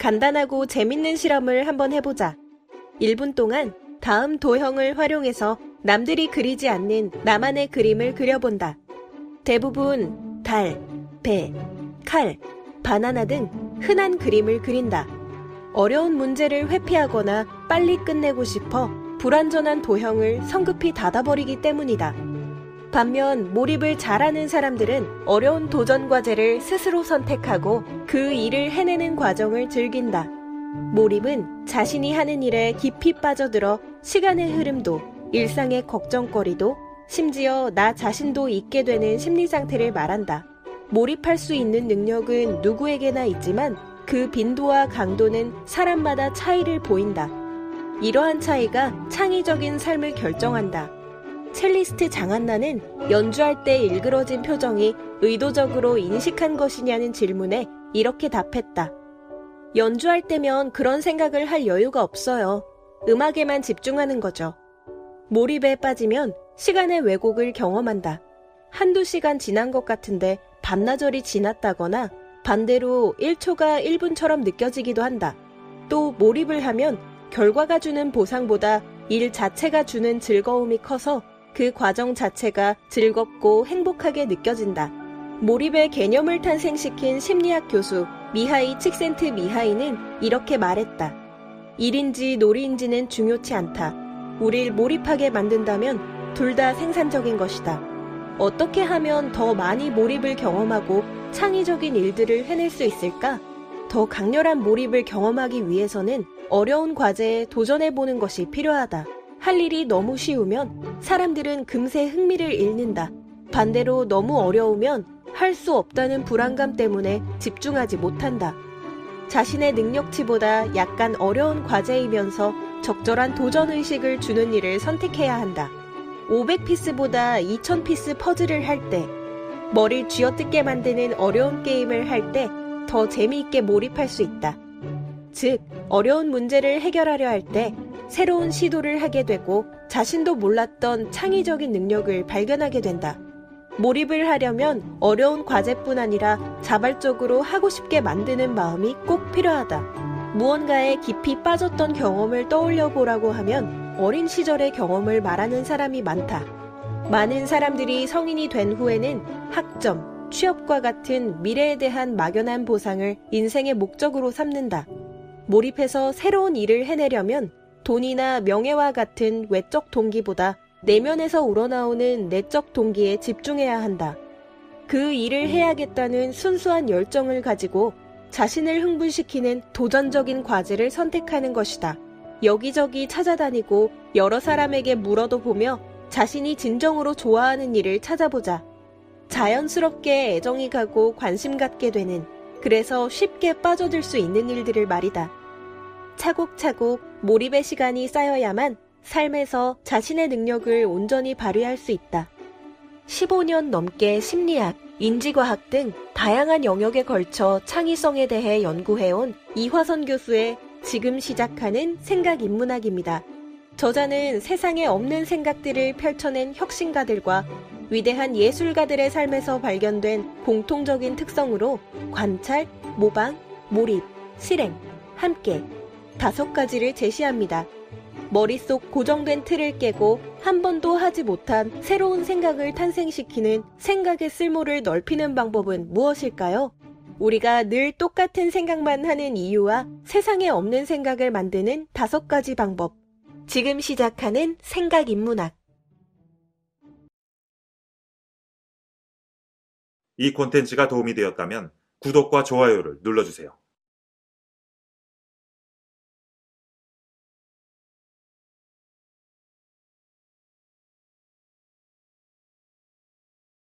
간단하고 재밌는 실험을 한번 해보자. 1분 동안 다음 도형을 활용해서 남들이 그리지 않는 나만의 그림을 그려본다. 대부분 달, 배, 칼, 바나나 등 흔한 그림을 그린다. 어려운 문제를 회피하거나 빨리 끝내고 싶어 불완전한 도형을 성급히 닫아버리기 때문이다. 반면 몰입을 잘하는 사람들은 어려운 도전 과제를 스스로 선택하고 그 일을 해내는 과정을 즐긴다. 몰입은 자신이 하는 일에 깊이 빠져들어 시간의 흐름도 일상의 걱정거리도 심지어 나 자신도 잊게 되는 심리 상태를 말한다. 몰입할 수 있는 능력은 누구에게나 있지만 그 빈도와 강도는 사람마다 차이를 보인다. 이러한 차이가 창의적인 삶을 결정한다. 첼리스트 장한나는 연주할 때 일그러진 표정이 의도적으로 인식한 것이냐는 질문에 이렇게 답했다. 연주할 때면 그런 생각을 할 여유가 없어요. 음악에만 집중하는 거죠. 몰입에 빠지면 시간의 왜곡을 경험한다. 한두 시간 지난 것 같은데 반나절이 지났다거나 반대로 1초가 1분처럼 느껴지기도 한다. 또 몰입을 하면 결과가 주는 보상보다 일 자체가 주는 즐거움이 커서 그 과정 자체가 즐겁고 행복하게 느껴진다. 몰입의 개념을 탄생시킨 심리학 교수 미하이 칙센트 미하이는 이렇게 말했다. 일인지 놀이인지는 중요치 않다. 우릴 몰입하게 만든다면 둘 다 생산적인 것이다. 어떻게 하면 더 많이 몰입을 경험하고 창의적인 일들을 해낼 수 있을까? 더 강렬한 몰입을 경험하기 위해서는 어려운 과제에 도전해보는 것이 필요하다. 할 일이 너무 쉬우면 사람들은 금세 흥미를 잃는다. 반대로 너무 어려우면 할 수 없다는 불안감 때문에 집중하지 못한다. 자신의 능력치보다 약간 어려운 과제이면서 적절한 도전의식을 주는 일을 선택해야 한다. 500피스보다 2000피스 퍼즐을 할 때, 머리를 쥐어뜯게 만드는 어려운 게임을 할 때 더 재미있게 몰입할 수 있다. 즉, 어려운 문제를 해결하려 할 때 새로운 시도를 하게 되고 자신도 몰랐던 창의적인 능력을 발견하게 된다. 몰입을 하려면 어려운 과제뿐 아니라 자발적으로 하고 싶게 만드는 마음이 꼭 필요하다. 무언가에 깊이 빠졌던 경험을 떠올려 보라고 하면 어린 시절의 경험을 말하는 사람이 많다. 많은 사람들이 성인이 된 후에는 학점, 취업과 같은 미래에 대한 막연한 보상을 인생의 목적으로 삼는다. 몰입해서 새로운 일을 해내려면 돈이나 명예와 같은 외적 동기보다 내면에서 우러나오는 내적 동기에 집중해야 한다. 그 일을 해야겠다는 순수한 열정을 가지고 자신을 흥분시키는 도전적인 과제를 선택하는 것이다. 여기저기 찾아다니고 여러 사람에게 물어도 보며 자신이 진정으로 좋아하는 일을 찾아보자. 자연스럽게 애정이 가고 관심 갖게 되는 그래서 쉽게 빠져들 수 있는 일들을 말이다. 차곡차곡 몰입의 시간이 쌓여야만 삶에서 자신의 능력을 온전히 발휘할 수 있다. 15년 넘게 심리학, 인지과학 등 다양한 영역에 걸쳐 창의성에 대해 연구해온 이화선 교수의 지금 시작하는 생각 인문학입니다. 저자는 세상에 없는 생각들을 펼쳐낸 혁신가들과 위대한 예술가들의 삶에서 발견된 공통적인 특성으로 관찰, 모방, 몰입, 실행, 함께 다섯 가지를 제시합니다. 머릿속 고정된 틀을 깨고 한 번도 하지 못한 새로운 생각을 탄생시키는 생각의 쓸모를 넓히는 방법은 무엇일까요? 우리가 늘 똑같은 생각만 하는 이유와 세상에 없는 생각을 만드는 다섯 가지 방법. 지금 시작하는 생각 인문학. 이 콘텐츠가 도움이 되었다면 구독과 좋아요를 눌러주세요.